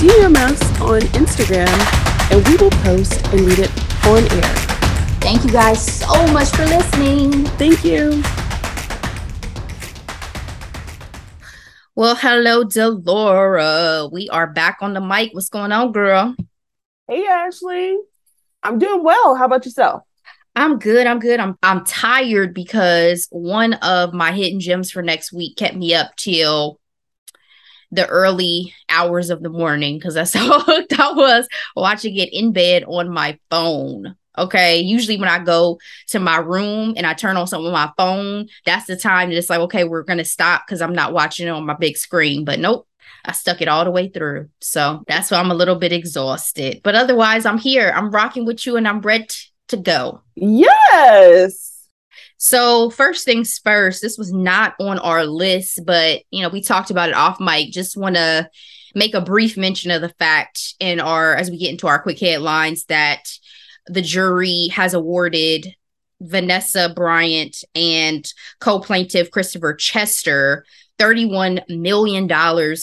DM us on Instagram and we will post and read it on air. Thank you guys so much for listening. Thank you. Well, hello, Delora. We are back on the mic. What's going on, girl? Hey, Ashley. I'm doing well. How about yourself? I'm good. I'm good. I'm I'm tired because one of my hidden gems for next week kept me up till the early hours of the morning because that's how hooked I was watching it in bed on my phone. Okay. Usually when I go to my room and I turn on something on my phone, that's the time that it's like, okay, we're gonna stop because I'm not watching it on my big screen. But nope, I stuck it all the way through. So that's why I'm a little bit exhausted. But otherwise, I'm here. I'm rocking with you and I'm ready to go. Yes. So, first things first, this was not on our list, but you know, we talked about it off mic. Just want to make a brief mention of the fact in our as we get into our quick headlines that the jury has awarded Vanessa Bryant and co-plaintiff Christopher Chester $31 million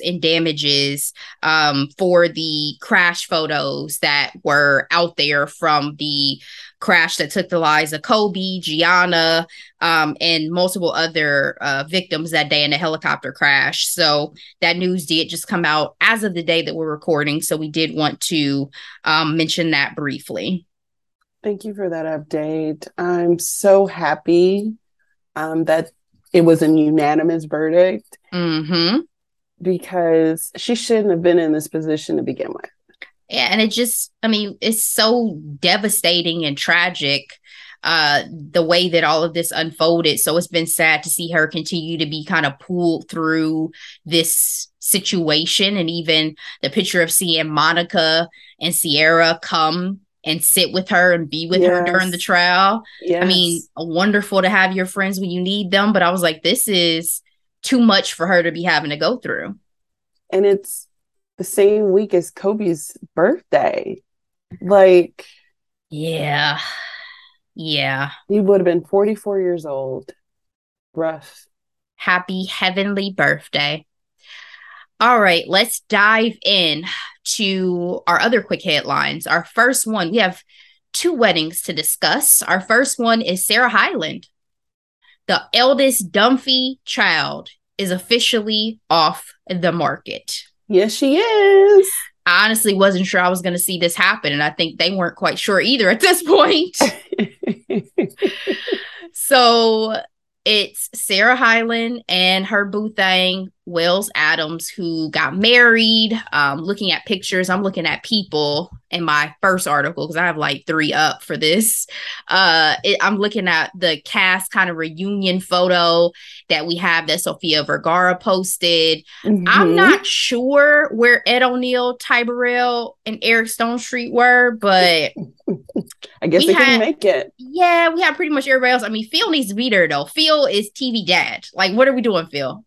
in damages um, for the crash photos that were out there from the crash that took the lives of Kobe, Gianna, um, and multiple other uh, victims that day in the helicopter crash. So that news did just come out as of the day that we're recording. So we did want to um, mention that briefly. Thank you for that update. I'm so happy um, that it was a unanimous verdict mm-hmm. because she shouldn't have been in this position to begin with. Yeah, and it just, I mean, it's so devastating and tragic uh the way that all of this unfolded so it's been sad to see her continue to be kind of pulled through this situation and even the picture of seeing monica and sierra come and sit with her and be with yes. her during the trial. Yes. I mean, wonderful to have your friends when you need them, but I was like, this is too much for her to be having to go through. And it's the same week as Kobe's birthday. Like, yeah. Yeah. He would have been 44 years old. Rough. Happy heavenly birthday. All right, let's dive in to our other quick headlines. Our first one, we have two weddings to discuss. Our first one is Sarah Hyland. The eldest Dunphy child is officially off the market. Yes, she is. I honestly wasn't sure I was going to see this happen. And I think they weren't quite sure either at this point. so it's Sarah Hyland and her boo thing, Wells Adams, who got married. Um, looking at pictures, I'm looking at people in my first article because I have like three up for this. Uh, it, I'm looking at the cast kind of reunion photo that we have that Sofia Vergara posted. Mm-hmm. I'm not sure where Ed O'Neill, Ty Burrell, and Eric Stonestreet were, but I guess they had, couldn't make it. Yeah, we have pretty much everybody else. I mean, Phil needs to be there though. Phil is TV dad. Like, what are we doing, Phil?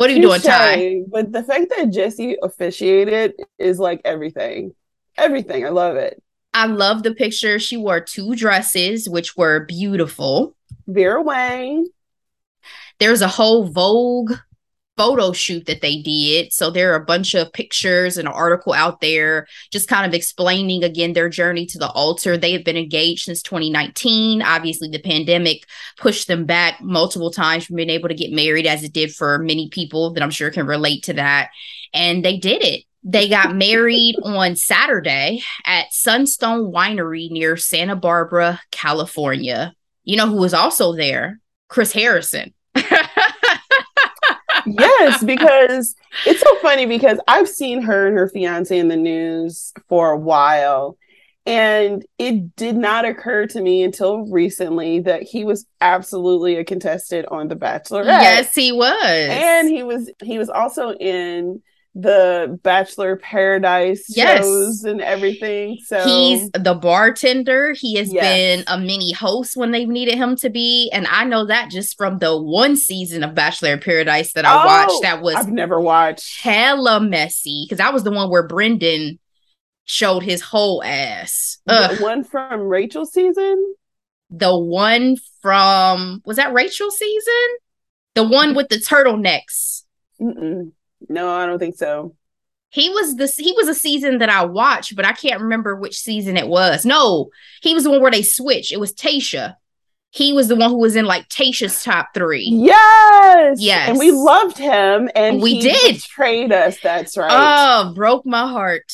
What are you doing, Ty? But the fact that Jesse officiated is like everything. Everything. I love it. I love the picture. She wore two dresses, which were beautiful. Vera Wang. There's a whole Vogue photo shoot that they did. So there are a bunch of pictures and an article out there just kind of explaining again their journey to the altar. They have been engaged since 2019. Obviously, the pandemic pushed them back multiple times from being able to get married, as it did for many people that I'm sure can relate to that. And they did it. They got married on Saturday at Sunstone Winery near Santa Barbara, California. You know who was also there? Chris Harrison. yes, because it's so funny because I've seen her and her fiance in the news for a while. And it did not occur to me until recently that he was absolutely a contestant on The Bachelor. Yes, he was. And he was he was also in the Bachelor Paradise yes. shows and everything. So he's the bartender. He has yes. been a mini host when they've needed him to be. And I know that just from the one season of Bachelor Paradise that I oh, watched that was I've never watched hella messy. Because I was the one where Brendan showed his whole ass. Ugh. The one from Rachel season? The one from was that Rachel season? The one with the turtlenecks. Mm-mm. No, I don't think so. He was this. He was a season that I watched, but I can't remember which season it was. No, he was the one where they switched. It was Tasha. He was the one who was in like Tasha's top three. Yes, yes, and we loved him, and we did trade us. That's right. Oh, broke my heart.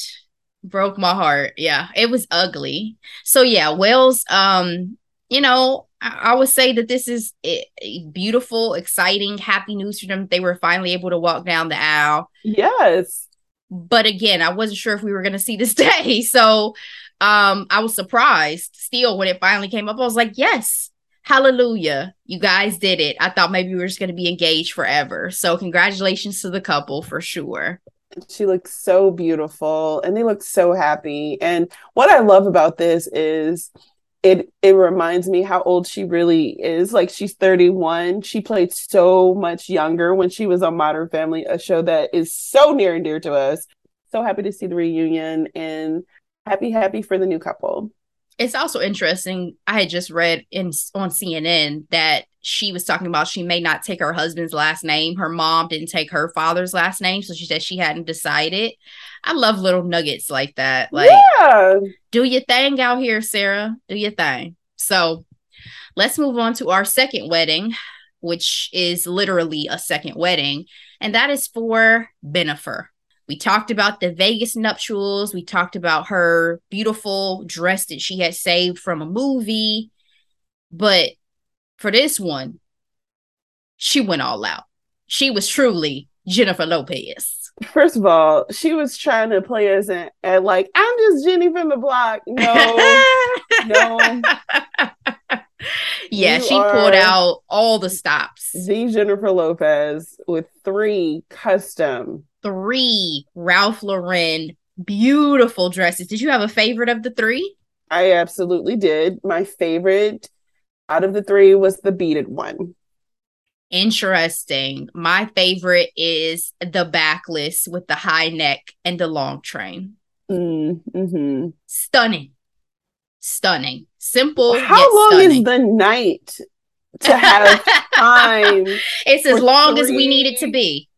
Broke my heart. Yeah, it was ugly. So yeah, Wells. Um, you know, I, would say that this is a beautiful, exciting, happy news for them. They were finally able to walk down the aisle. Yes. But again, I wasn't sure if we were going to see this day. So um, I was surprised still when it finally came up. I was like, yes, hallelujah. You guys did it. I thought maybe we were just going to be engaged forever. So congratulations to the couple for sure she looks so beautiful and they look so happy and what i love about this is it it reminds me how old she really is. Like she's 31. She played so much younger when she was on Modern Family, a show that is so near and dear to us. So happy to see the reunion and happy happy for the new couple. It's also interesting. I had just read in on CNN that she was talking about she may not take her husband's last name. Her mom didn't take her father's last name, so she said she hadn't decided. I love little nuggets like that. Like, yeah. do your thing out here, Sarah. Do your thing. So let's move on to our second wedding, which is literally a second wedding, and that is for Bennifer. We talked about the Vegas nuptials. We talked about her beautiful dress that she had saved from a movie. But for this one, she went all out. She was truly Jennifer Lopez. First of all, she was trying to play us and, and like, I'm just Jenny from the block. No, no. Yeah, you she pulled out all the stops. The Jennifer Lopez with three custom, three Ralph Lauren beautiful dresses. Did you have a favorite of the three? I absolutely did. My favorite out of the three was the beaded one interesting. My favorite is the backless with the high neck and the long train. Mm, mm-hmm. Stunning. Stunning. Simple. How long stunning. is the night to have time? it's as long three? as we need it to be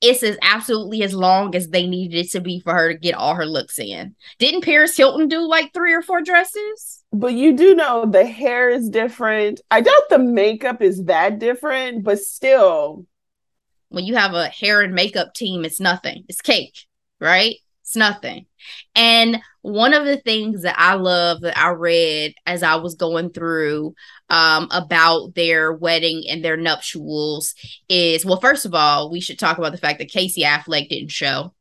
it's as absolutely as long as they needed it to be for her to get all her looks in. Didn't Paris Hilton do like three or four dresses? But you do know the hair is different. I doubt the makeup is that different, but still. When you have a hair and makeup team, it's nothing. It's cake, right? It's nothing. And one of the things that I love that I read as I was going through um, about their wedding and their nuptials is well, first of all, we should talk about the fact that Casey Affleck didn't show.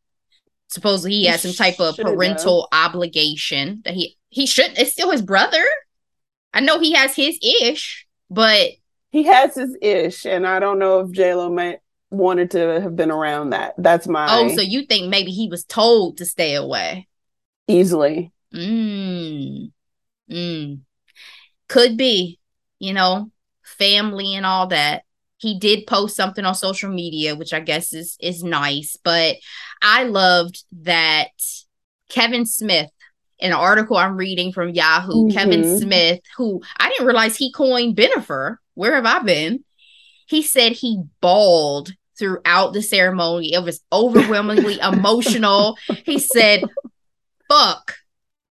Supposedly he has some type of parental obligation that he he shouldn't. It's still his brother. I know he has his ish, but he has his ish, and I don't know if J Lo might wanted to have been around that. That's my. Oh, so you think maybe he was told to stay away? Easily. Mm. Mm. Could be, you know, family and all that. He did post something on social media, which I guess is is nice. But I loved that Kevin Smith an article I'm reading from Yahoo, mm-hmm. Kevin Smith, who I didn't realize he coined Bennifer. Where have I been? He said he bawled throughout the ceremony. It was overwhelmingly emotional. He said, fuck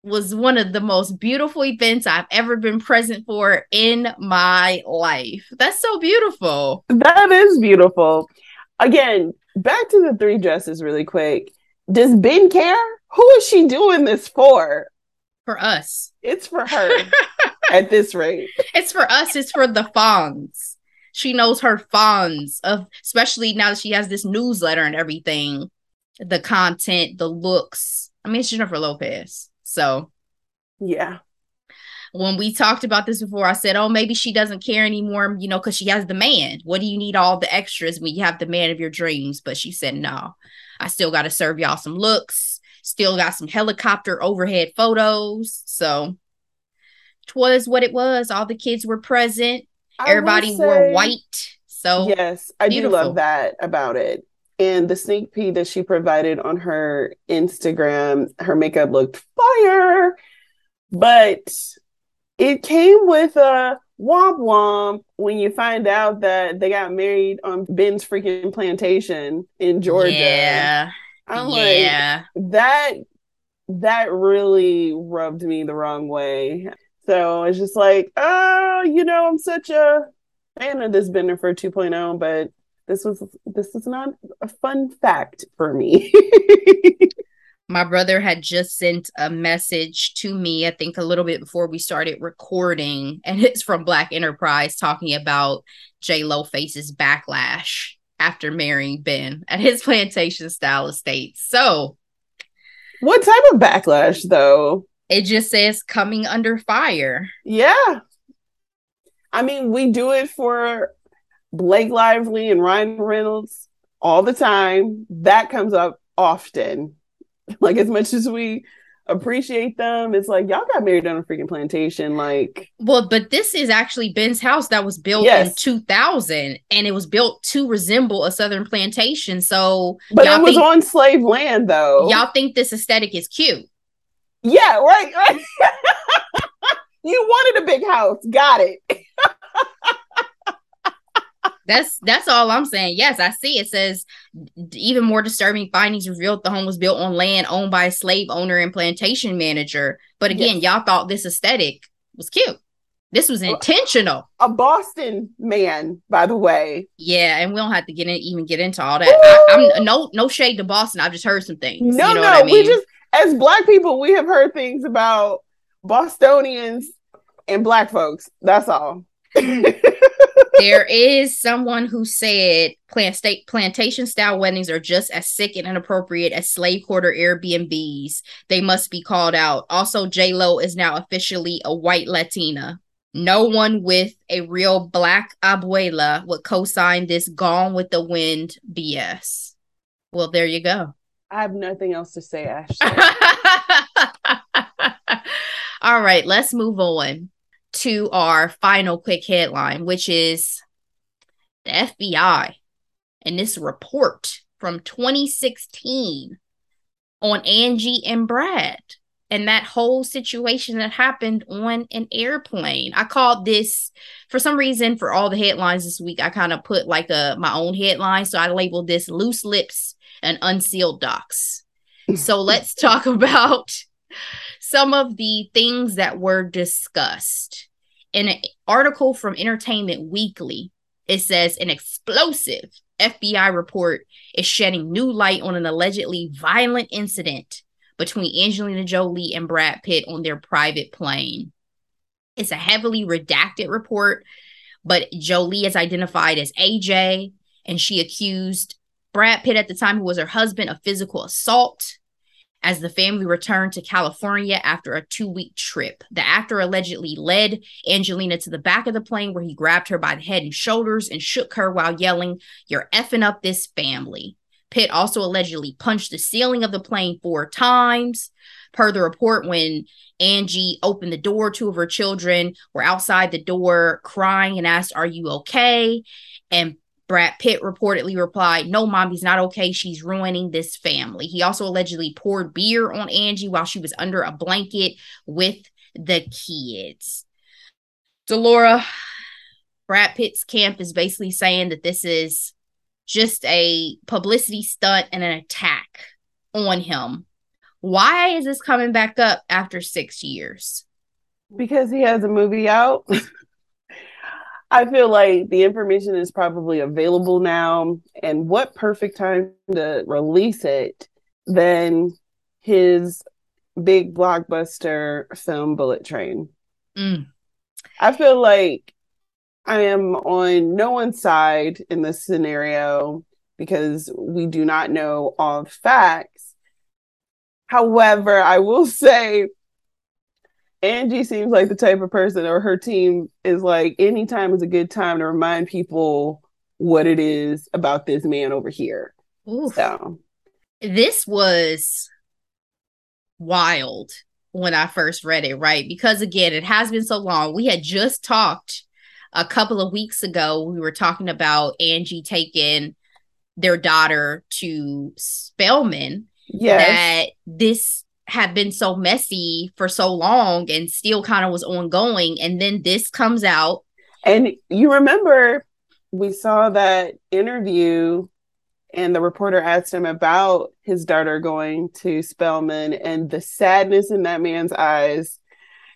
was one of the most beautiful events I've ever been present for in my life. That's so beautiful. That is beautiful. Again, back to the three dresses really quick. Does Ben care? Who is she doing this for? For us. It's for her at this rate. It's for us. It's for the fans she knows her fans of especially now that she has this newsletter and everything the content the looks i mean it's jennifer lopez so yeah when we talked about this before, I said, oh, maybe she doesn't care anymore, you know, because she has the man. What do you need all the extras when you have the man of your dreams? But she said, no, I still got to serve y'all some looks, still got some helicopter overhead photos. So twas what it was. All the kids were present, everybody say, wore white. So, yes, I beautiful. do love that about it. And the sneak peek that she provided on her Instagram, her makeup looked fire but it came with a womp womp when you find out that they got married on Ben's freaking plantation in Georgia. Yeah. I'm yeah. like that that really rubbed me the wrong way. So it's just like, oh, you know, I'm such a fan of this Bennifer 2.0, but this was this is not a fun fact for me. my brother had just sent a message to me, I think a little bit before we started recording, and it's from Black Enterprise talking about J Lo faces backlash after marrying Ben at his plantation style estate. So, what type of backlash though? It just says coming under fire. Yeah. I mean, we do it for Blake Lively and Ryan Reynolds all the time. That comes up often. Like as much as we appreciate them, it's like y'all got married on a freaking plantation. Like, well, but this is actually Ben's house that was built yes. in 2000, and it was built to resemble a southern plantation. So, but it was think, on slave land, though. Y'all think this aesthetic is cute? Yeah, right. right. you wanted a big house, got it. That's that's all I'm saying. Yes, I see. It says even more disturbing findings revealed the home was built on land owned by a slave owner and plantation manager. But again, yes. y'all thought this aesthetic was cute. This was intentional. A Boston man, by the way. Yeah, and we don't have to get in, even get into all that. I, am no no shade to Boston. I've just heard some things. No, you know no, I mean? we just as black people, we have heard things about Bostonians and black folks. That's all. there is someone who said plant state plantation style weddings are just as sick and inappropriate as slave quarter Airbnbs. They must be called out. Also, J Lo is now officially a white Latina. No one with a real black abuela would co-sign this "Gone with the Wind" BS. Well, there you go. I have nothing else to say, Ashley. All right, let's move on to our final quick headline, which is the FBI and this report from 2016 on Angie and Brad and that whole situation that happened on an airplane. I called this for some reason for all the headlines this week. I kind of put like a my own headline, so I labeled this "Loose Lips and Unsealed Docs." so let's talk about some of the things that were discussed in an article from Entertainment Weekly, it says an explosive FBI report is shedding new light on an allegedly violent incident between Angelina Jolie and Brad Pitt on their private plane. It's a heavily redacted report, but Jolie is identified as AJ, and she accused Brad Pitt at the time, who was her husband, a physical assault as the family returned to California after a two week trip. The actor allegedly led Angelina to the back of the plane where he grabbed her by the head and shoulders and shook her while yelling, You're effing up this family. Pitt also allegedly punched the ceiling of the plane four times. Per the report, when Angie opened the door, two of her children were outside the door crying and asked, Are you okay? And Brad Pitt reportedly replied, No, mom, he's not okay. She's ruining this family. He also allegedly poured beer on Angie while she was under a blanket with the kids. Delora, Brad Pitt's camp is basically saying that this is just a publicity stunt and an attack on him. Why is this coming back up after six years? Because he has a movie out. I feel like the information is probably available now. And what perfect time to release it than his big blockbuster film Bullet Train? Mm. I feel like I am on no one's side in this scenario because we do not know all the facts. However, I will say Angie seems like the type of person, or her team is like, anytime is a good time to remind people what it is about this man over here. Oof. So this was wild when I first read it, right? Because again, it has been so long. We had just talked a couple of weeks ago. We were talking about Angie taking their daughter to Spelman. Yes. That this had been so messy for so long and still kind of was ongoing. And then this comes out. And you remember we saw that interview and the reporter asked him about his daughter going to Spelman and the sadness in that man's eyes.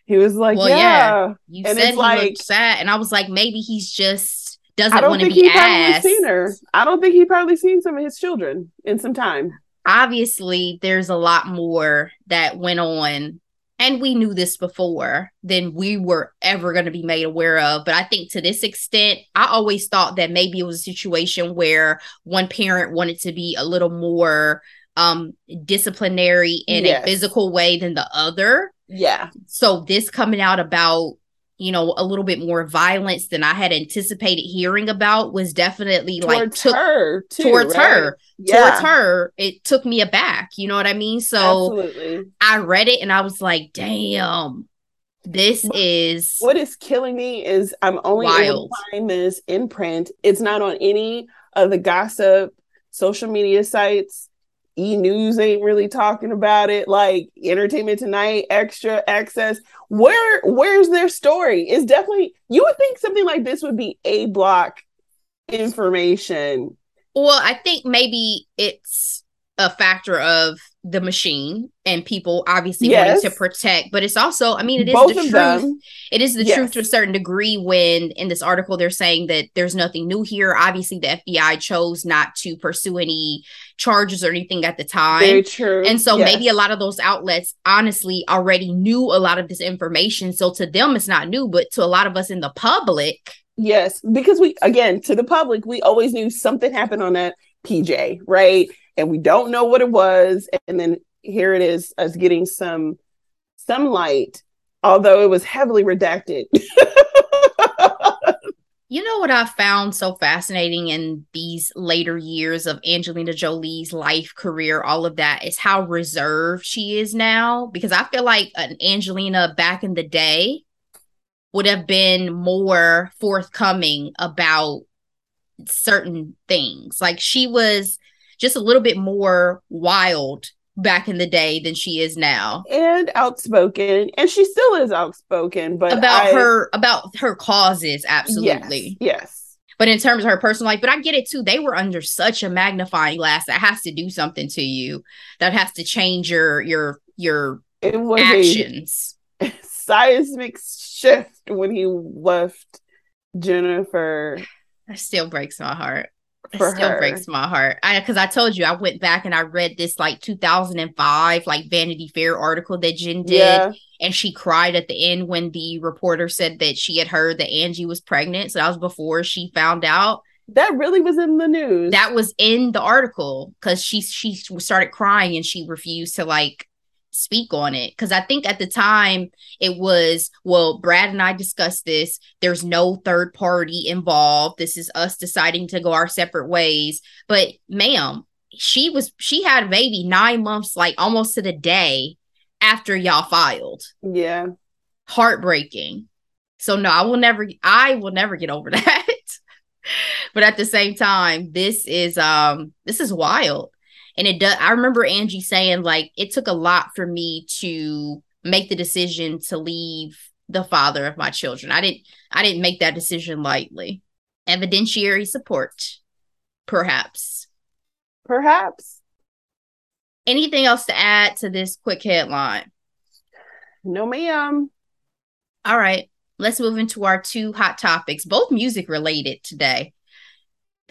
He was like, well, "Yeah, yeah. you and said he like, looked sad," and I was like, "Maybe he's just doesn't want to be asked." Seen her. I don't think he probably seen some of his children in some time. Obviously, there's a lot more that went on and we knew this before than we were ever going to be made aware of. But I think to this extent, I always thought that maybe it was a situation where one parent wanted to be a little more um disciplinary in yes. a physical way than the other. Yeah. So this coming out about you know, a little bit more violence than I had anticipated hearing about was definitely towards like took, her too, towards right? her yeah. towards her. It took me aback. You know what I mean? So Absolutely. I read it and I was like, damn. This what, is what is killing me is I'm only wild. able to find this in print. It's not on any of the gossip social media sites. E News ain't really talking about it. Like Entertainment Tonight, Extra Access. Where where's their story? It's definitely you would think something like this would be a block information. Well, I think maybe it's a factor of the machine and people obviously yes. wanting to protect but it's also i mean it is Both the truth them. it is the yes. truth to a certain degree when in this article they're saying that there's nothing new here obviously the fbi chose not to pursue any charges or anything at the time. Very true. and so yes. maybe a lot of those outlets honestly already knew a lot of this information. So to them it's not new but to a lot of us in the public yes because we again to the public we always knew something happened on that pj right? And we don't know what it was. And then here it is us getting some some light although it was heavily redacted you know what i found so fascinating in these later years of angelina jolie's life career all of that is how reserved she is now? Because i feel like an angelina back in the day would have been more forthcoming about certain things. Like she was just a little bit more wild back in the day than she is now. And outspoken and she still is outspoken but about I, her about her causes absolutely. Yes, yes. But in terms of her personal life but i get it too they were under such a magnifying glass that has to do something to you that has to change your your your it was actions. a seismic shift when he left jennifer. That still breaks my heart for it still her. breaks my heart. I because I told you I went back and I read this like 2005 like Vanity Fair article that Jen did, yeah. and she cried at the end when the reporter said that she had heard that Angie was pregnant. So that was before she found out. That really was in the news. That was in the article because she she started crying and she refused to like speak on it because I think at the time it was well, Brad and I discussed this. There's no third party involved. This is us deciding to go our separate ways. But, ma'am, she was she had a baby nine months, like almost to the day after y'all filed. Yeah, heartbreaking. So no, I will never. I will never get over that. but at the same time, this is um this is wild and it does i remember angie saying like it took a lot for me to make the decision to leave the father of my children. I didn't i didn't make that decision lightly. Evidentiary support perhaps. Perhaps. Anything else to add to this quick headline? No ma'am. All right let's move into our two hot topics both music related today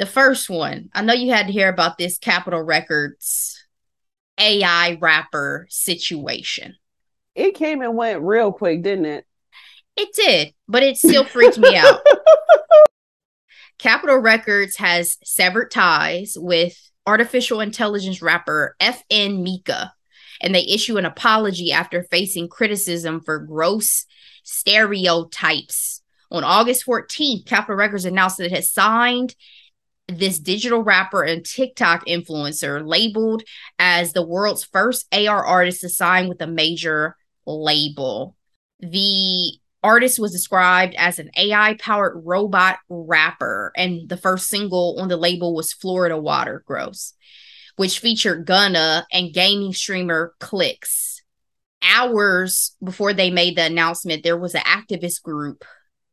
the first one, I know you had to hear about this Capitol Records AI rapper situation. It came and went real quick, didn't it? It did, but it still freaked me out. Capitol Records has severed ties with artificial intelligence rapper FN Meka, and they issue an apology after facing criticism for gross stereotypes. On August 14th, Capitol Records announced that it had signed this digital rapper and TikTok influencer labeled as the world's first AR artist to sign with a major label. The artist was described as an AI powered robot rapper, and the first single on the label was Florida Water Gross, which featured Gunna and gaming streamer Clix. Hours before they made the announcement, there was an activist group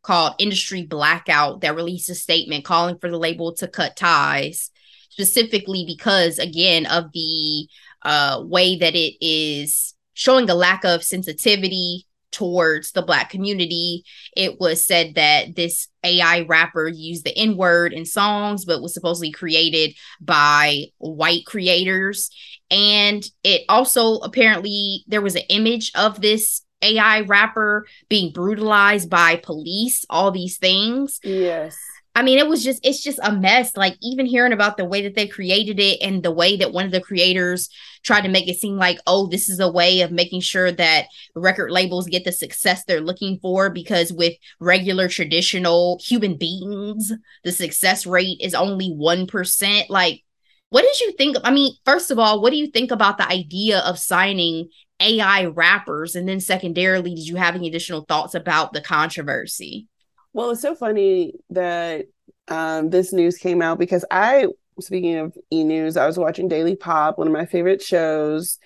called Industry Blackout that released a statement calling for the label to cut ties, specifically because, again, of the uh, way that it is showing a lack of sensitivity towards the black community. It was said that this AI rapper used the N word in songs, but was supposedly created by white creators. And it also apparently there was an image of this AI rapper being brutalized by police, all these things. Yes. I mean, it was just, it's just a mess. Like, even hearing about the way that they created it and the way that one of the creators tried to make it seem like, oh, this is a way of making sure that record labels get the success they're looking for. Because with regular traditional human beings, the success rate is only 1%. Like, what did you think? I mean, first of all, what do you think about the idea of signing AI rappers? And then, secondarily, did you have any additional thoughts about the controversy? Well, it's so funny that um, this news came out because I, speaking of e news, I was watching Daily Pop, one of my favorite shows,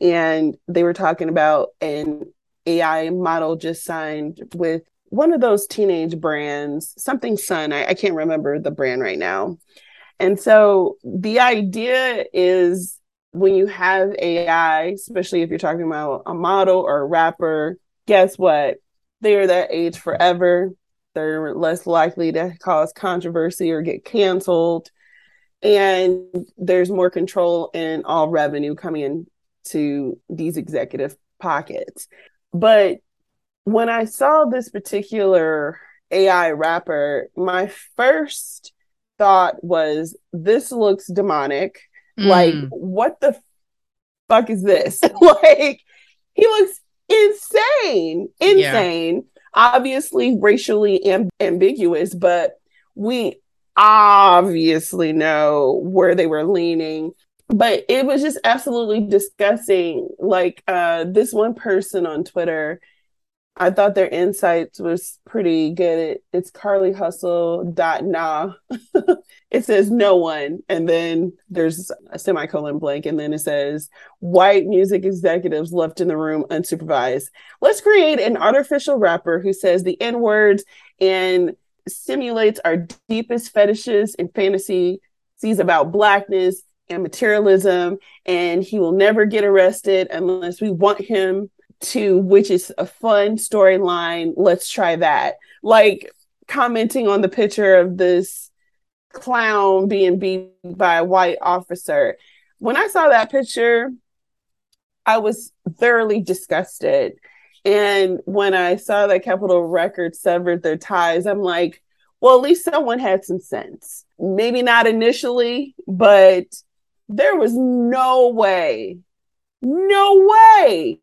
and they were talking about an AI model just signed with one of those teenage brands, something Sun. I, I can't remember the brand right now. And so the idea is when you have AI, especially if you're talking about a model or a rapper, guess what? They are that age forever. They're less likely to cause controversy or get canceled. And there's more control and all revenue coming in to these executive pockets. But when I saw this particular AI rapper, my first thought was this looks demonic Mm. Like, what the fuck is this? like, he looks insane, insane. Yeah. Obviously, racially amb- ambiguous, but we obviously know where they were leaning. But it was just absolutely disgusting. Like, uh, this one person on Twitter I thought their insights was pretty good. it's Carly Hustle dot nah. it says no one, and then there's a semicolon blank, and then it says white music executives left in the room unsupervised. Let's create an artificial rapper who says the N words and simulates our deepest fetishes and fantasies about blackness and materialism, and he will never get arrested unless we want him to which is a fun storyline. Let's try that. Like commenting on the picture of this clown being beat by a white officer. When I saw that picture, I was thoroughly disgusted. And when I saw that Capitol Records severed their ties, I'm like, well, at least someone had some sense. Maybe not initially, but there was no way, no way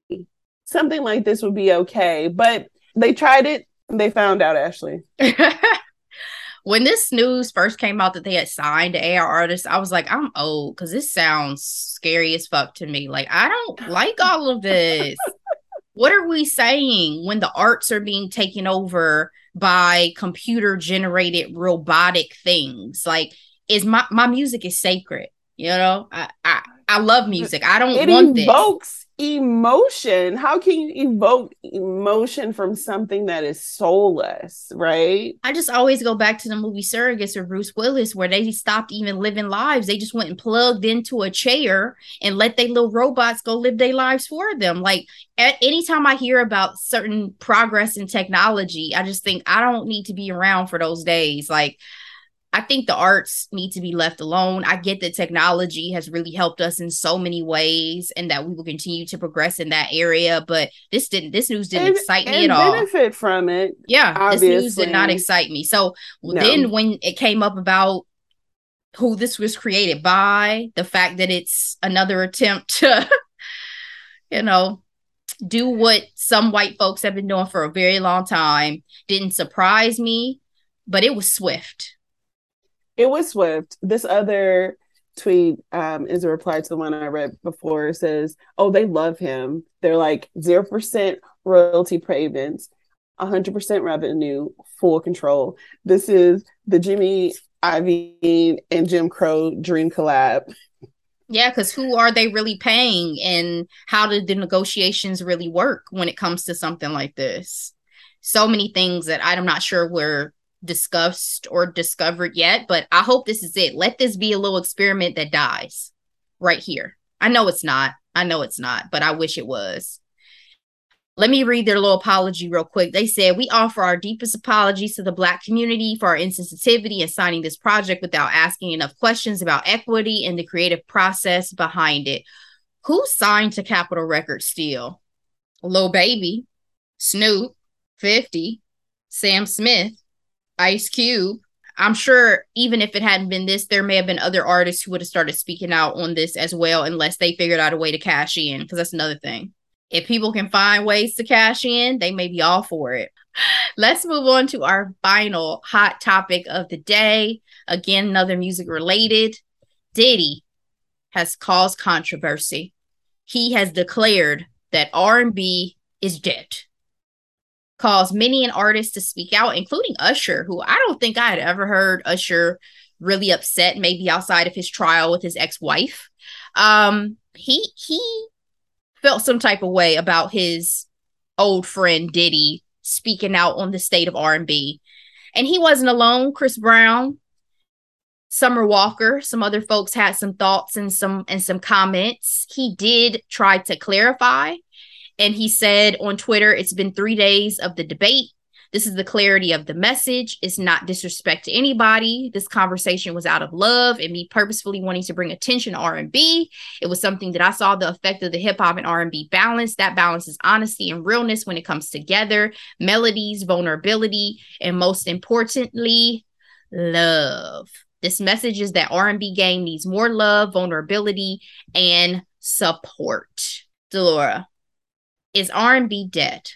something like this would be okay. But they tried it, they found out, Ashley. when this news first came out that they had signed AR artists, I was like, I'm old because this sounds scary as fuck to me. Like, I don't like all of this. what are we saying when the arts are being taken over by computer generated robotic things? Like, is my my music is sacred? You know, I I, I love music. I don't it want invokes emotion. How can you evoke emotion from something that is soulless right? I just always go back to the movie surrogates of bruce willis where they stopped even living lives. They just went and plugged into a chair and let their little robots go live their lives for them. Like at anytime i hear about certain progress in technology i just think i don't need to be around for those days. Like I think the arts need to be left alone. I get that technology has really helped us in so many ways and that we will continue to progress in that area. But this didn't this news didn't and, excite me at all. Benefit from it. Yeah. Obviously. This news did not excite me. So no. then when it came up about who this was created by, the fact that it's another attempt to you know, do what some white folks have been doing for a very long time. Didn't surprise me, but it was swift. It was swift. This other tweet um, is a reply to the one I read before. Says, "Oh, they love him. They're like zero percent royalty payments, hundred percent revenue, full control. This is the Jimmy Iovine and Jim Crow dream collab." Yeah, because who are they really paying, and how did the negotiations really work when it comes to something like this? So many things that I'm not sure were discussed or discovered yet, but I hope this is it. Let this be a little experiment that dies right here. I know it's not. I know it's not, but I wish it was. Let me read their little apology real quick. They said, We offer our deepest apologies to the Black community for our insensitivity in signing this project without asking enough questions about equity and the creative process behind it. Who signed to Capitol Records Steel? Lil Baby, Snoop, 50, Sam Smith, Ice Cube. I'm sure even if it hadn't been this, there may have been other artists who would have started speaking out on this as well, unless they figured out a way to cash in, because that's another thing. If people can find ways to cash in, they may be all for it. Let's move on to our final hot topic of the day. Again, another music related. Diddy has caused controversy. He has declared that R&B is dead caused many an artist to speak out, including Usher, who I don't think I had ever heard Usher really upset, maybe outside of his trial with his ex-wife. Um, he he felt some type of way about his old friend Diddy speaking out on the state of R&B. And he wasn't alone. Chris Brown, Summer Walker, some other folks had some thoughts and some and some comments. He did try to clarify and he said on Twitter, it's been three days of the debate. This is the clarity of the message. It's not disrespect to anybody. This conversation was out of love and me purposefully wanting to bring attention to R&B. It was something that I saw the effect of the hip hop and R&B balance. That balance is honesty and realness when it comes together, melodies, vulnerability, and most importantly, love. This message is that R&B game needs more love, vulnerability, and support. Delora, is R&B dead?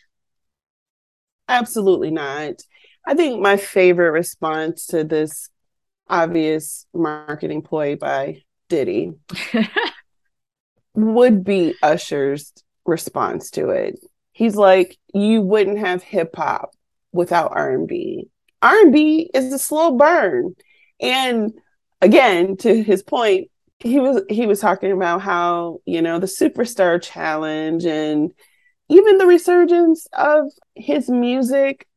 Absolutely not. I think my favorite response to this obvious marketing ploy by Diddy would be Usher's response to it. He's like, "You wouldn't have hip hop without R&B. R&B is a slow burn." And again, to his point, he was he was talking about how, you know, the superstar challenge and even the resurgence of his music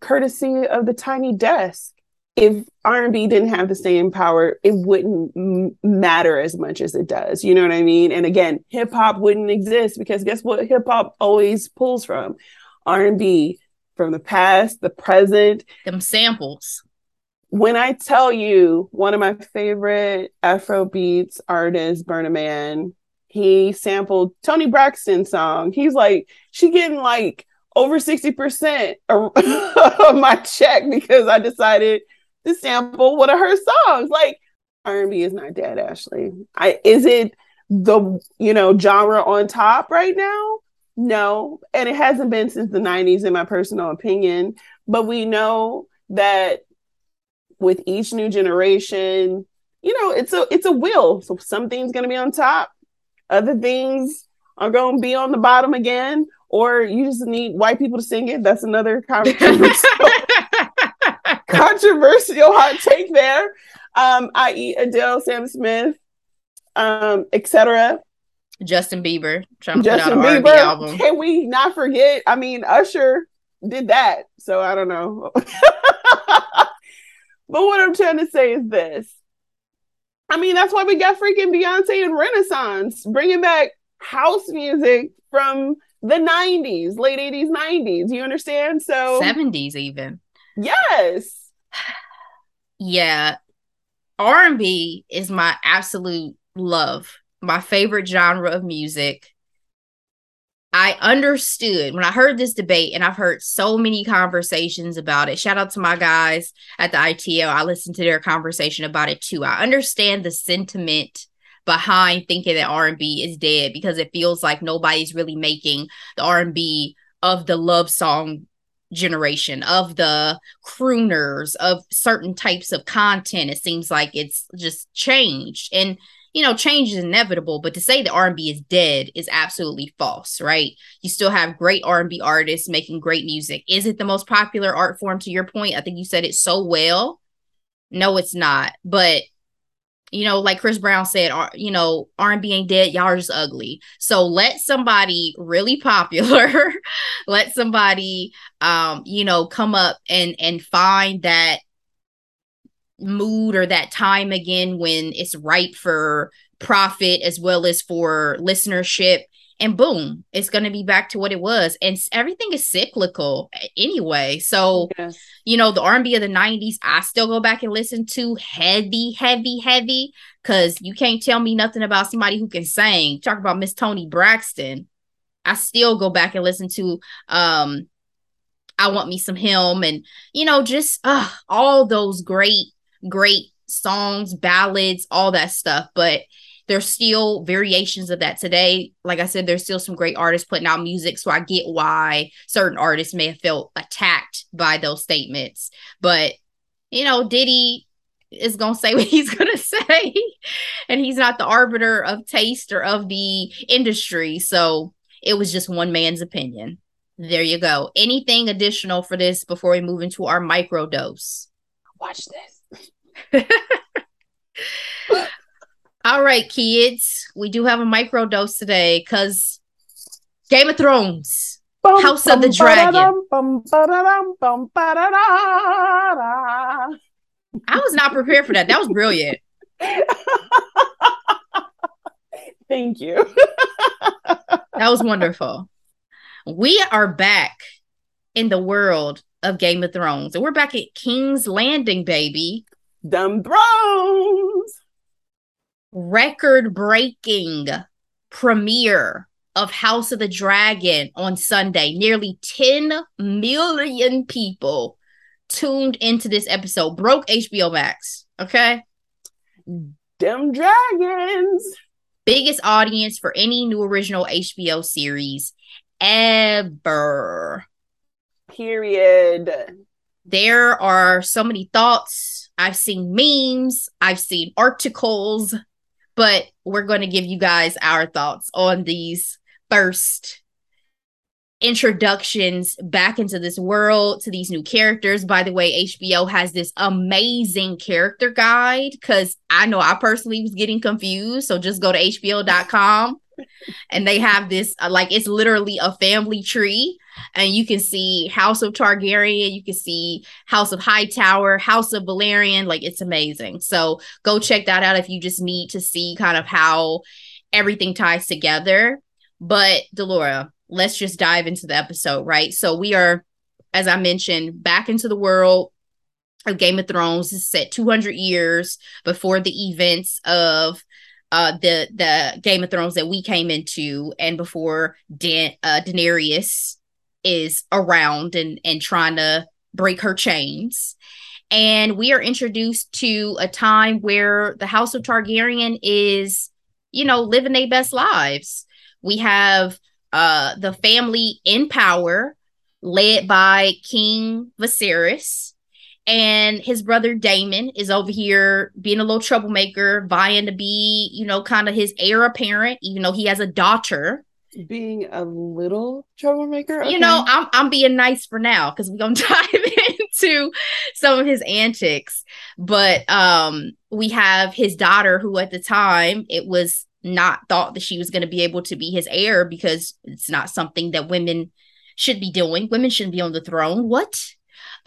courtesy of the tiny desk if r&b didn't have the same power it wouldn't m- matter as much as it does. You know what i mean? And again hip-hop wouldn't exist because guess what hip-hop always pulls from? R&b from the past the present. Them samples. When i tell you one of my favorite afro beats artists burna man he sampled Toni Braxton's song. He's like, she getting like over 60% of my check because I decided to sample one of her songs. Like R&B is not dead, Ashley. I is it the you know genre on top right now? No, and it hasn't been since the 90s in my personal opinion, but we know that with each new generation, you know, it's a it's a will. So something's going to be on top, other things are going to be on the bottom again, or you just need white people to sing it. That's another controversial, controversial hot take there. Um, i.e., Adele, Sam Smith, um, etc. Justin Bieber trying to Justin put out an Bieber, album. Can we not forget? I mean, Usher did that, so I don't know. but what I'm trying to say is this: I mean, that's why we got freaking Beyonce and Renaissance bringing back house music from the 90s, late 80s, 90s. You understand? So 70s even. Yes. yeah. R&B is my absolute love. My favorite genre of music. I understood when I heard this debate, and I've heard so many conversations about it. Shout out to my guys at the ITO. I listened to their conversation about it too. I understand the sentiment behind thinking that R&B is dead because it feels like nobody's really making the R&B of the love song generation of the crooners of certain types of content it seems like it's just changed and you know change is inevitable but to say the r&b is dead is absolutely false right? You still have great r&b artists making great music. Is it the most popular art form to your point? I think you said it so well. No it's not. But you know, like Chris Brown said, you know, R&B ain't dead. Y'all are just ugly. So let somebody really popular, let somebody, um, you know, come up and and find that mood or that time again when it's ripe for profit as well as for listenership and boom it's going to be back to what it was. And everything is cyclical anyway. So yes. you know the r&b of the 90s i still go back and listen to heavy heavy heavy because you can't tell me nothing about somebody who can sing. Talk about miss toni braxton. I still go back and listen to um i want me some him and you know just uh, all those great great songs ballads all that stuff but there's still variations of that today. Like I said, there's still some great artists putting out music. So I get why certain artists may have felt attacked by those statements. But, you know, Diddy is going to say what he's going to say. and he's not the arbiter of taste or of the industry. So it was just one man's opinion. There you go. Anything additional for this before we move into our micro dose? Watch this. All right, kids, we do have a micro dose today because Game of Thrones, bum, House bum, of the Dragon. Bum, I was not prepared for that. That was brilliant. Thank you. that was wonderful. We are back in the world of Game of Thrones, and we're back at King's Landing, baby. Dem Thrones record breaking premiere of House of the Dragon on Sunday. Nearly 10 million people tuned into this episode. Broke HBO Max. Okay. Dem dragons. Biggest audience for any new original HBO series ever. Period. There are so many thoughts. I've seen memes, I've seen articles, but we're going to give you guys our thoughts on these first introductions back into this world to these new characters. By the way, HBO has this amazing character guide because I know I personally was getting confused. So just go to HBO.com and they have this uh, like it's literally a family tree and you can see House of Targaryen, you can see House of Hightower, House of Velaryon. Like it's amazing. So go check that out if you just need to see kind of how everything ties together. But Delora, let's just dive into the episode, right? So we are, as I mentioned, back into the world of Game of Thrones. is set 200 years before the events of uh the the Game of Thrones that we came into and before Dan uh Daenerys is around and and trying to break her chains. And we are introduced to a time where the House of Targaryen is, you know, living their best lives. We have uh the family in power led by King Viserys and his brother Daemon is over here being a little troublemaker, vying to be, you know, kind of his heir apparent, even though he has a daughter being a little troublemaker. Okay. You know, I'm I'm being nice for now because we're gonna dive into some of his antics. But um we have his daughter who at the time it was not thought that she was gonna be able to be his heir because it's not something that women should be doing. Women shouldn't be on the throne. What?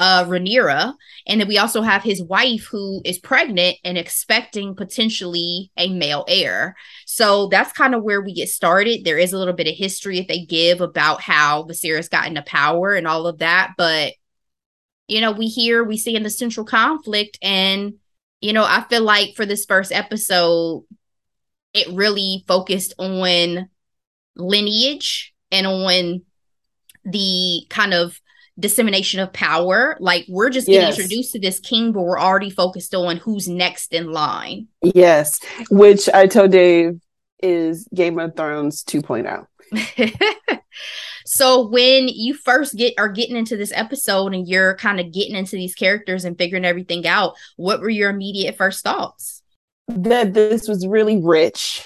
Uh, Rhaenyra. And then we also have his wife who is pregnant and expecting potentially a male heir. So that's kind of where we get started. There is a little bit of history that they give about how Viserys got into power and all of that. But, you know, we hear, we see in the central conflict. And, you know, I feel like for this first episode, it really focused on lineage and on the kind of dissemination of power. Like we're just getting Yes. introduced to this king, but we're already focused on who's next in line. Yes, which I told Dave is Game of Thrones oh. 2.0. so when you first get are getting into this episode and you're kind of getting into these characters and figuring everything out, what were your immediate first thoughts? That this was really rich,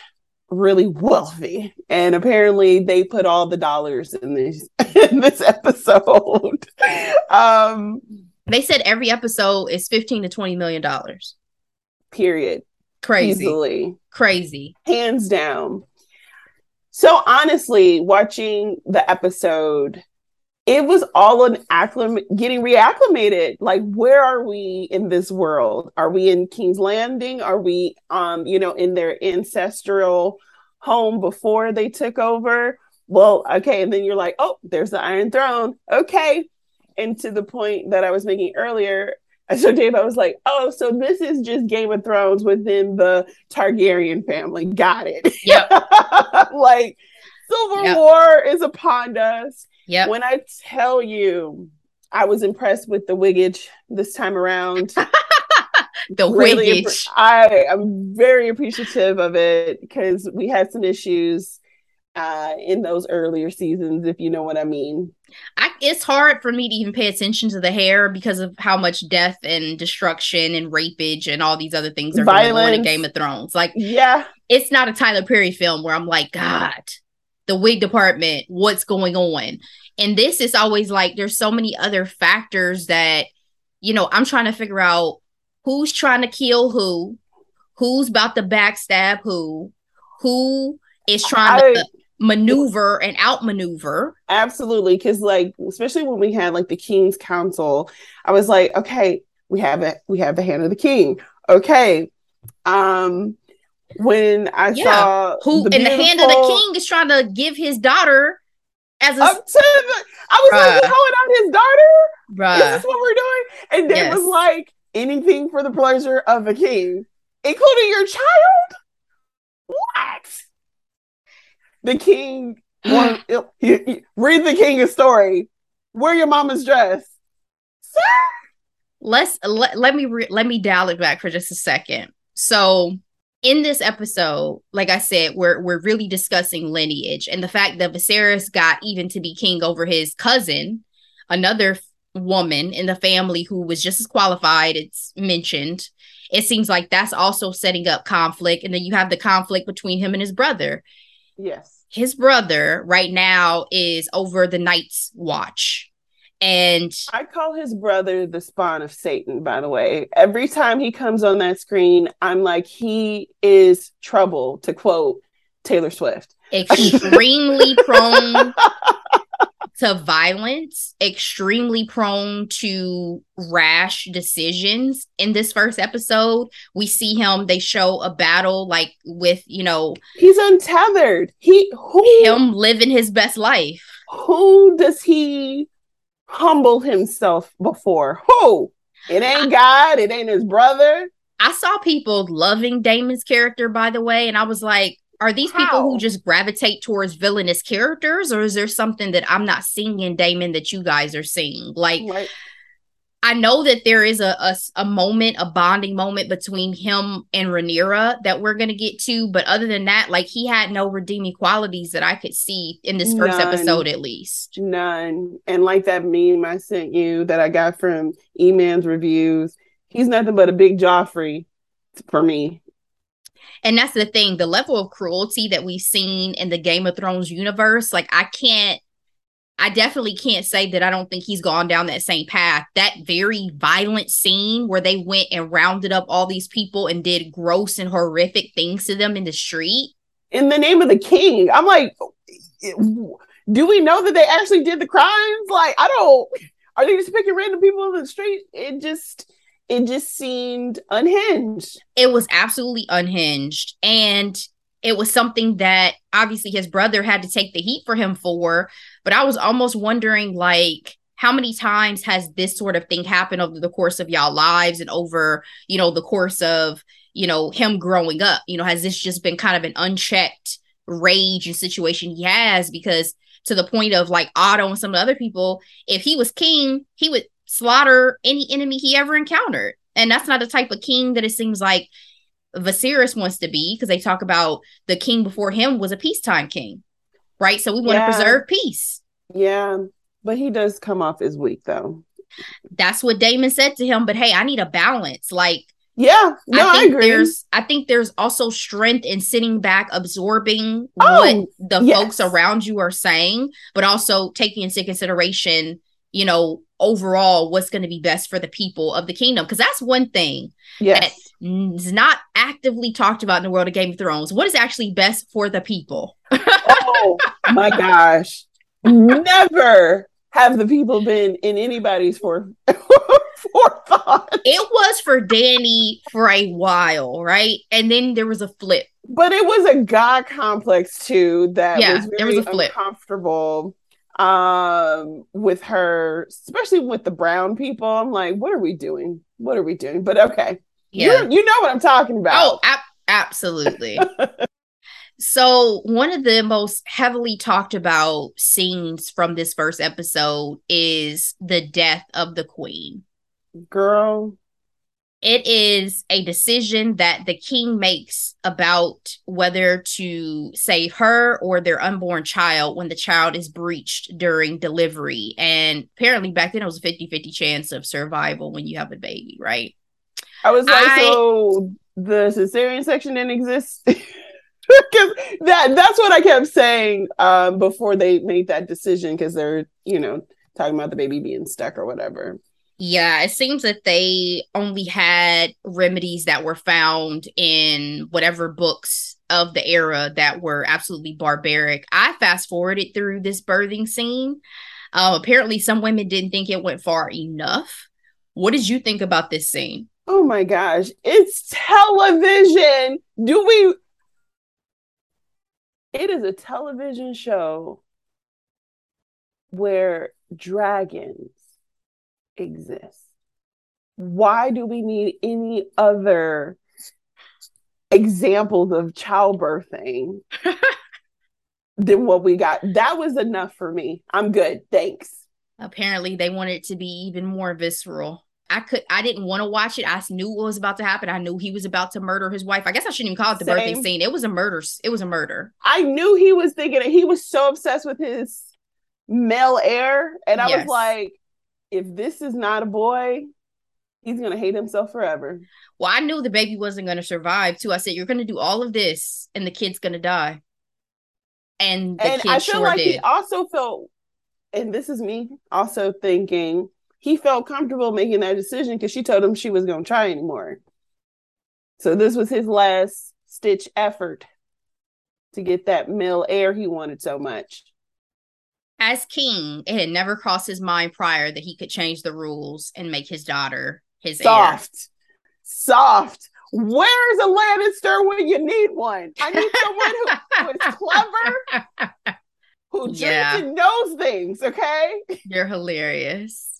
really wealthy, and apparently they put all the dollars in this in this episode. um, They said every episode is 15 to 20 million dollars. period. Crazy. Easily. Crazy. hands down. So honestly, watching the episode, it was all an acclim getting reacclimated. Like, where are we in this world? Are we in King's Landing? Are we um, you know, in their ancestral home before they took over? Well, okay, and then you're like, oh, there's the Iron Throne. Okay. And to the point that I was making earlier, I showed Dave, I was like, oh, so this is just Game of Thrones within the Targaryen family. Got it. Yep. like Civil Yep. War is upon us. Yep. When I tell you, I was impressed with the wiggage this time around. the Really wiggage. I am very appreciative of it because we had some issues uh, in those earlier seasons, if you know what I mean. I, it's hard for me to even pay attention to the hair because of how much death and destruction and rapage and all these other things are going on in Game of Thrones. Like Yeah, it's not a Tyler Perry film where I'm like, God, the wig department, what's going on? And this is always like there's so many other factors that, you know, I'm trying to figure out who's trying to kill who, who's about to backstab who, who is trying I- to maneuver and outmaneuver. absolutely. Because like, especially when we had like the King's Council, I was like, okay, we have it. We have the hand of the king. Okay. Um, when I Yeah. saw Who the in the hand of the king is trying to give his daughter as a up to the, I was like, Bruh. you calling out his daughter? Is bruh. this what we're doing? And then Yes. was like, anything for the pleasure of the king, including your child? What? The king, one, you- you- read the king a story. Wear your mama's dress. Sir? let's let, let me re- let me dial it back for just a second so in this episode like i said we're we're really discussing lineage and the fact that Viserys got even to be king over his cousin another f- woman in the family who was just as qualified it's mentioned. It seems like that's also setting up conflict and then you have the conflict between him and his brother. Yes. his brother right now is over the night's watch and I call his brother the spawn of Satan, by the way. Every time he comes on that screen, I'm like, he is trouble, to quote Taylor Swift. extremely prone to violence, extremely prone to rash decisions. In this first episode, we see him, they show a battle like with, you know, He's untethered. He who him living his best life. who does he humble himself before? Who? It ain't God, it ain't his brother. I saw people loving Daemon's character, by the way, and I was like, are these people who just gravitate towards villainous characters, or is there something that I'm not seeing in Damon that you guys are seeing? Like, Like, I know that there is a a moment, a bonding moment between him and Rhaenyra that we're gonna get to, but other than that, like he had no redeeming qualities that I could see in this first None. episode, at least. none. And like that meme I sent you that I got from E-Man's reviews, he's nothing but a big Joffrey for me. And that's the thing, the level of cruelty that we've seen in the Game of Thrones universe, like I can't. I definitely can't say that I don't think he's gone down that same path. That very violent scene where they went and rounded up all these people and did gross and horrific things to them in the street. In the name of the king, I'm like, do we know that they actually did the crimes? Like, I don't. Are they just picking random people in the street? It just, it just seemed unhinged. it was absolutely unhinged and it was something that obviously his brother had to take the heat for him for but i was almost wondering like how many times has this sort of thing happened over the course of y'all lives and over you know the course of you know him growing up? You know has this just been kind of an unchecked rage and situation he has? Because to the point of like Otto and some of the other people, if he was king, he would slaughter any enemy he ever encountered. And that's not the type of king that it seems like Viserys wants to be because they talk about the king before him was a peacetime king, right? So we want yeah. to preserve peace. Yeah, but he does come off as weak though. That's what Daemon said to him. But hey, I need a balance. Like, yeah, no, I, I agree. There's, I think there's also strength in sitting back, absorbing oh, what the yes. folks around you are saying, but also taking into consideration, you know, overall what's going to be best for the people of the kingdom. Because that's one thing yes. Is not actively talked about in the world of Game of Thrones. What is actually best for the people? oh my gosh. Never have the people been in anybody's for forethought. It was for Danny for a while, right? And then there was a flip. But it was a god complex too that yeah, was there was a flip. uncomfortable um with her, especially with the brown people. I'm like, what are we doing? What are we doing? But okay. Yeah. You're, you know what I'm talking about. Oh, ab- absolutely. So, one of the most heavily talked about scenes from this first episode is the death of the queen. Girl. It is a decision that the king makes about whether to save her or their unborn child when the child is breached during delivery. And apparently, back then, it was a 50 50 chance of survival when you have a baby, right? I was like, I, so the cesarean section didn't exist. because that that's what I kept saying um, before they made that decision because they're you know talking about the baby being stuck or whatever. Yeah, it seems that they only had remedies that were found in whatever books of the era that were absolutely barbaric. I fast forwarded through this birthing scene. Uh, apparently, some women didn't think it went far enough. What did you think about this scene? Oh my gosh, it's television. Do we it is a television show where dragons exist. Why do we need any other examples of childbirthing than what we got? That was enough for me. I'm good. Thanks. Apparently, they wanted it to be even more visceral. I could I didn't want to watch it. I knew what was about to happen. I knew he was about to murder his wife. I guess I shouldn't even call it the Same. birthday scene. It was a murder. It was a murder. I knew he was thinking it. He was so obsessed with his male heir. And I yes. was like, if this is not a boy, he's gonna hate himself forever. Well, I knew the baby wasn't gonna survive too. I said, You're gonna do all of this and the kid's gonna die. And the and kid I feel sure like did. he also felt, and this is me also thinking he felt comfortable making that decision because she told him she was going to try anymore. So this was his last stitch effort to get that male heir he wanted so much. As king, it had never crossed his mind prior that he could change the rules and make his daughter his soft, heir. soft. Where's a Lannister when you need one? I need someone who, who is clever, who yeah. knows things. Okay, you're hilarious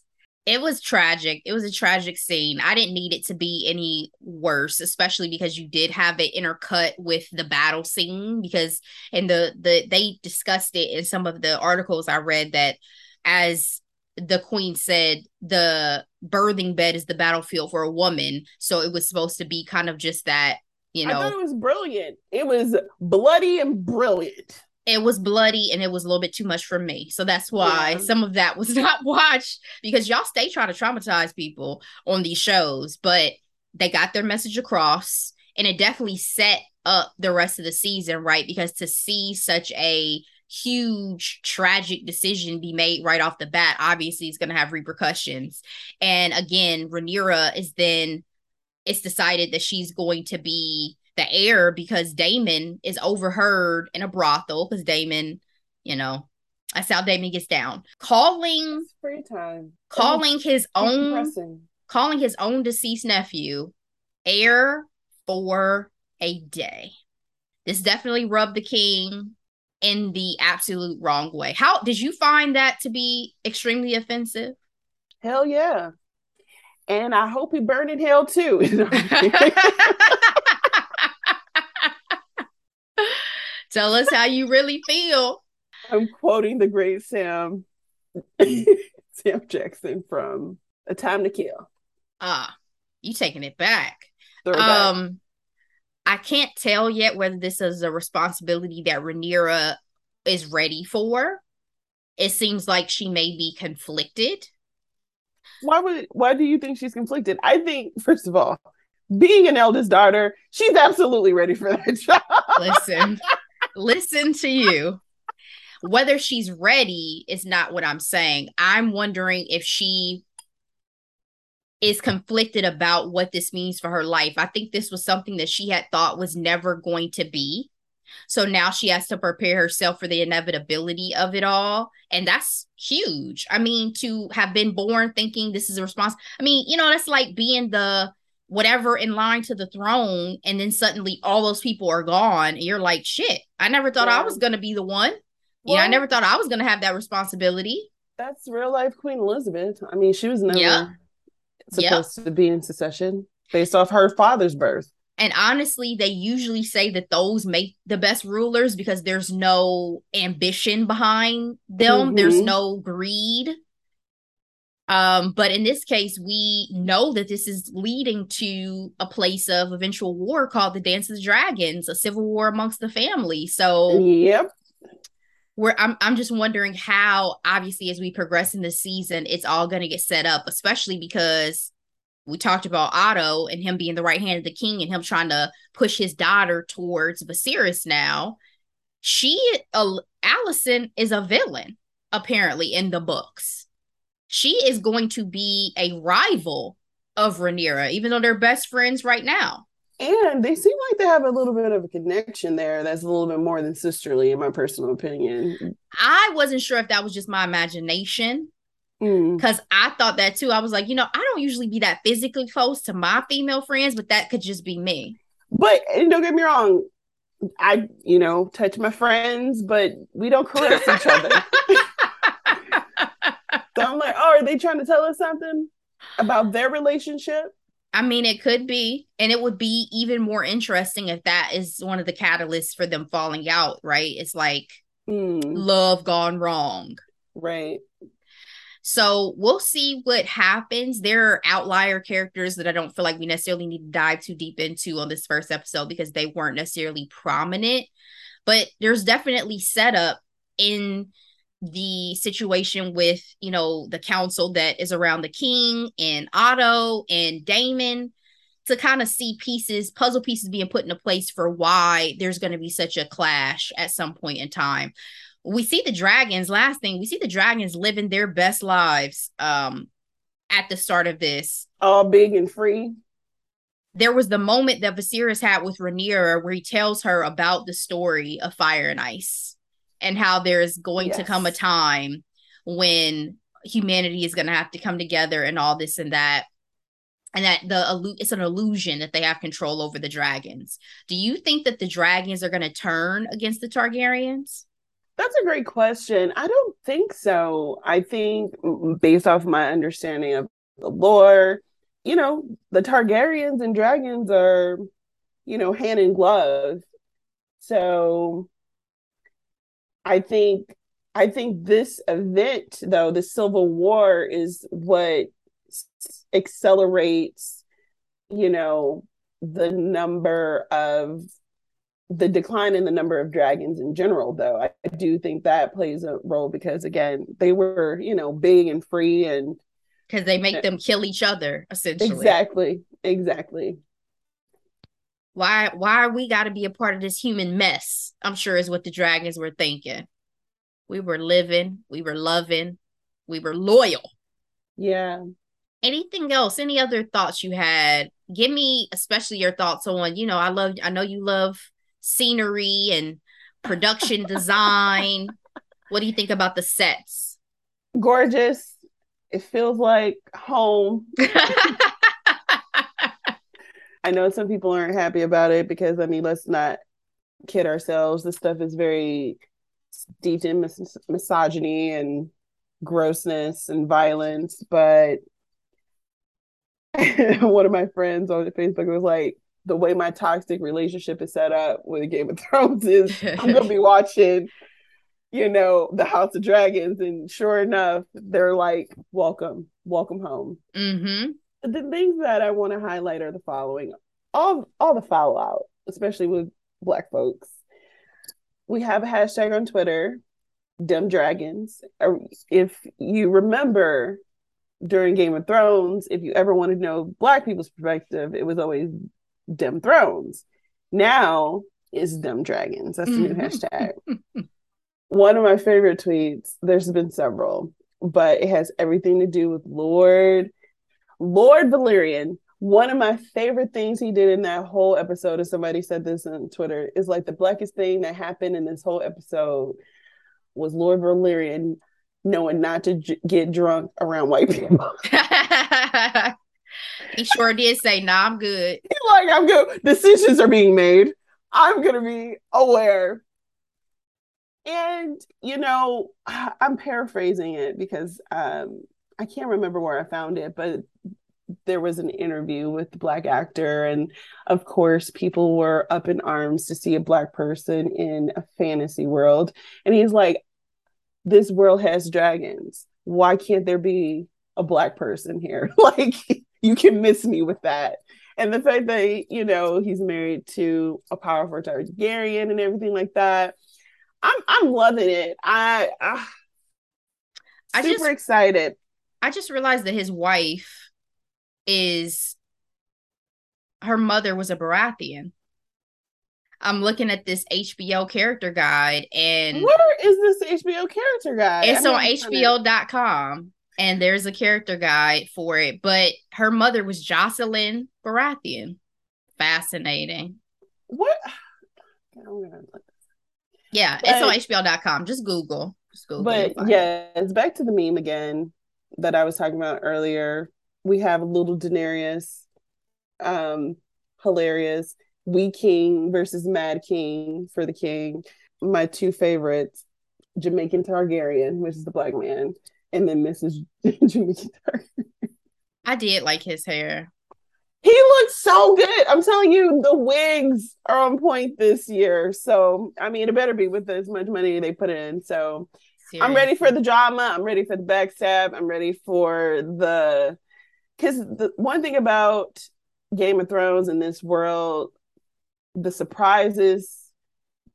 it was tragic. It was a tragic scene. I didn't need it to be any worse, especially because you did have it intercut with the battle scene. Because in the the they discussed it in some of the articles I read that as the queen said the birthing bed is the battlefield for a woman. So it was supposed to be kind of just that, you know. I thought it was brilliant. It was bloody and brilliant it was bloody and it was a little bit too much for me. So that's why yeah. some of that was not watched because y'all stay trying to traumatize people on these shows, but they got their message across and it definitely set up the rest of the season, right? Because to see such a huge tragic decision be made right off the bat obviously is going to have repercussions and again Rhaenyra is then it's decided that she's going to be the heir because Daemon is overheard in a brothel because Daemon, you know, that's how Daemon gets down. Calling free time. Calling his own depressing. calling his own deceased nephew heir for a day. This definitely rubbed the king in the absolute wrong way. How did you find that to be extremely offensive? Hell yeah. And I hope he burned in hell too. Tell us how you really feel. I'm quoting the great Sam Sam Jackson from A Time to Kill. Ah, you taking it back. Throwback. Um I can't tell yet whether this is a responsibility that Rhaenyra is ready for. It seems like she may be conflicted. why would why do you think she's conflicted? I think first of all, being an eldest daughter, she's absolutely ready for that job. Listen, listen to you. Whether she's ready is not what I'm saying. I'm wondering if she is conflicted about what this means for her life. I think this was something that she had thought was never going to be. So now she has to prepare herself for the inevitability of it all. And that's huge. I mean, to have been born thinking this is a response. I mean, you know, that's like being the whatever in line to the throne, and then suddenly all those people are gone. And you're like, shit, I never thought I was going to be the one. yeah, I never thought I was going to have that responsibility. That's real life Queen Elizabeth. I mean, she was never Yeah. supposed to be in succession based off her father's birth. And honestly, they usually say that those make the best rulers because there's no ambition behind them. There's Mhm. no greed. Um, but in this case, we know that this is leading to a place of eventual war called the Dance of the Dragons, a civil war amongst the family. So Yep. we're I'm I'm just wondering how obviously as we progress in the season, it's all gonna get set up, especially because we talked about Otto and him being the right hand of the king and him trying to push his daughter towards Viserys now. She uh, Alicent is a villain, apparently, in the books. She is going to be a rival of Rhaenyra, even though they're best friends right now. And they seem like they have a little bit of a connection there that's a little bit more than sisterly, in my personal opinion. I wasn't sure if that was just my imagination, Mm. Cause I thought that too. I was like, you know, I don't usually be that physically close to my female friends, but that could just be me. But and don't get me wrong, I you know touch my friends, but we don't caress each other. So I'm like, oh, are they trying to tell us something about their relationship? I mean, it could be, and it would be even more interesting if that is one of the catalysts for them falling out, right? It's like Mm, love gone wrong. right. So we'll see what happens. There are outlier characters that I don't feel like we necessarily need to dive too deep into on this first episode because they weren't necessarily prominent. But there's definitely setup in the situation with, you know, the council that is around the king and Otto and Daemon to kind of see pieces, puzzle pieces being put into place for why there's going to be such a clash at some point in time. We see the dragons last thing we see the dragons living their best lives um at the start of this. All big and free. there was the moment that Viserys had with Rhaenyra where he tells her about the story of fire and ice and how there's going to come a time when humanity is going to have to come together and all this and that and that the it's an illusion that they have control over the dragons do you think that the dragons are going to turn against the Targaryens That's a great question. I don't think so. I think, based off my understanding of the lore, you know, the Targaryens and dragons are, you know, hand in glove. So I think I think this event, though, the Civil War, is what s- accelerates, you know, the number of the decline in the number of dragons in general, though. I, I do think that plays a role because, again, they were, you know, big and free and because they make them kill each other essentially exactly, exactly. Why why we got to be a part of this human mess i'm sure is what the dragons were thinking we were living we were loving we were loyal Yeah. anything else any other thoughts you had give me especially your thoughts on you know i love i know you love scenery and production design what do you think about the sets Gorgeous. It feels like home. I know some people aren't happy about it because, I mean, let's not kid ourselves. This stuff is very steeped in mis- misogyny and grossness and violence. But one of my friends on Facebook was like, the way my toxic relationship is set up with Game of Thrones is I'm gonna be watching, you know, the House of Dragons, and sure enough, they're like, "Welcome, welcome home." Mm-hmm. The things that I want to highlight are the following: all all the fallout, especially with Black folks. We have a hashtag on Twitter, Dem Dragons." If you remember, during Game of Thrones, if you ever wanted to know Black people's perspective, it was always Dem Thrones. Now is Dem Dragons. That's the new mm-hmm. hashtag. One of my favorite tweets, there's been several, but it has everything to do with Lord Lord Velaryon, One of my favorite things he did in that whole episode, and somebody said this on Twitter, is like the blackest thing that happened in this whole episode was Lord Velaryon knowing not to j- get drunk around white people. he sure did say, "Nah, I'm good." He's like, "I'm good." Decisions are being made. I'm gonna be aware. And you know, I'm paraphrasing it because um, I can't remember where I found it, but there was an interview with the black actor and of course people were up in arms to see a black person in a fantasy world and he's like this world has dragons. Why can't there be a black person here? like you can miss me with that. And the fact that you know he's married to a powerful Targaryen and everything like that, I'm I'm loving it. I, ah, I I super just, excited. I just realized that his wife is her mother was a Baratheon. I'm looking at this HBO character guide and where is this HBO character guide? It's on HBO.com and there's a character guide for it. But her mother was Jocelyn Baratheon. Fascinating. What? Yeah, but, it's on HBO.com. Just Google. Just Google. But yeah, it's back to the meme again that I was talking about earlier. We have little Daenerys, um, hilarious Wee King versus Mad King for the King. My two favorites, Jamaican Targaryen, which is the black man, and then Mrs. Jamaican Targaryen. I did like his hair. He looks so good. I'm telling you, the wigs are on point this year. So, I mean, it better be with as much money they put in. So, Seriously. I'm ready for the drama. I'm ready for the backstab. I'm ready for the. Because the one thing about Game of Thrones in this world the surprises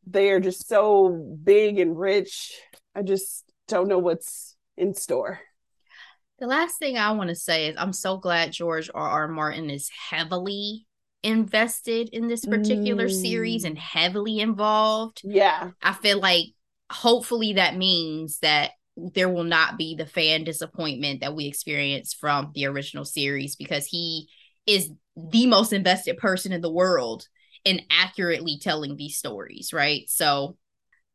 they are just so big and rich i just don't know what's in store the last thing i want to say is i'm so glad george r r martin is heavily invested in this particular mm. series and heavily involved yeah i feel like hopefully that means that there will not be the fan disappointment that we experienced from the original series because he is the most invested person in the world in accurately telling these stories, right? So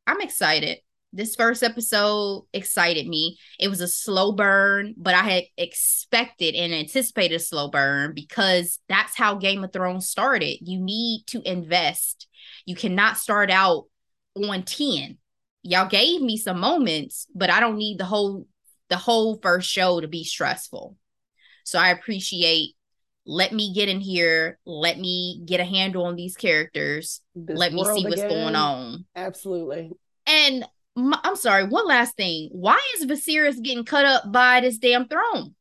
I'm excited. This first episode excited me. It was a slow burn, but I had expected and anticipated a slow burn because that's how Game of Thrones started. You need to invest. You cannot start out on 10. Y'all gave me some moments, but I don't need the whole the whole first show to be stressful. So I appreciate let me get in here let me get a handle on these characters this let me see what's again. going on. Absolutely. And my, i'm sorry one last thing. Why is Viserys getting cut up by this damn throne?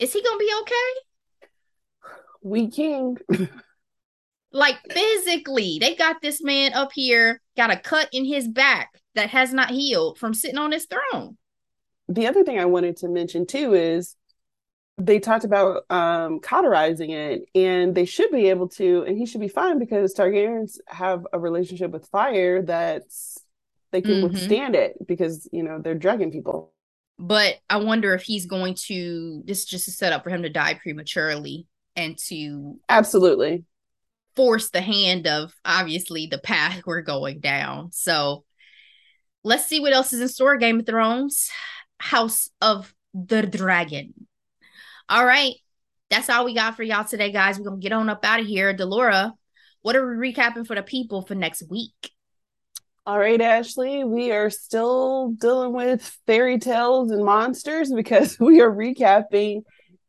Is he gonna be okay? We king. Like physically they got this man up here got a cut in his back that has not healed from sitting on his throne the other thing i wanted to mention too is they talked about um, cauterizing it, and they should be able to, and he should be fine because Targaryens have a relationship with fire that's they can mm-hmm. withstand it because you know they're dragon people. But I wonder if he's going to. This is just a setup for him to die prematurely and to absolutely force the hand of obviously the path we're going down. So let's see what else is in store. Game of Thrones, House of the Dragon. All right. That's all we got for y'all today, guys. We're going to get on up out of here. Delora, what are we recapping for the people for next week? All right, Ashley, we are still dealing with fairy tales and monsters because we are recapping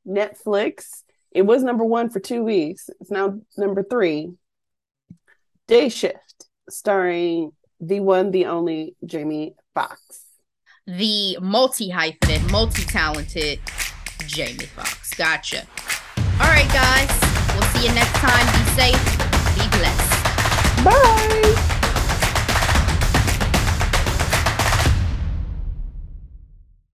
Netflix It was number one for two weeks. It's now number three. Day Shift, starring the one, the only Jamie Foxx. The multi hyphenate, multi talented Jamie Foxx. Gotcha. All right, guys. We'll see you next time. Be safe. Be blessed. Bye.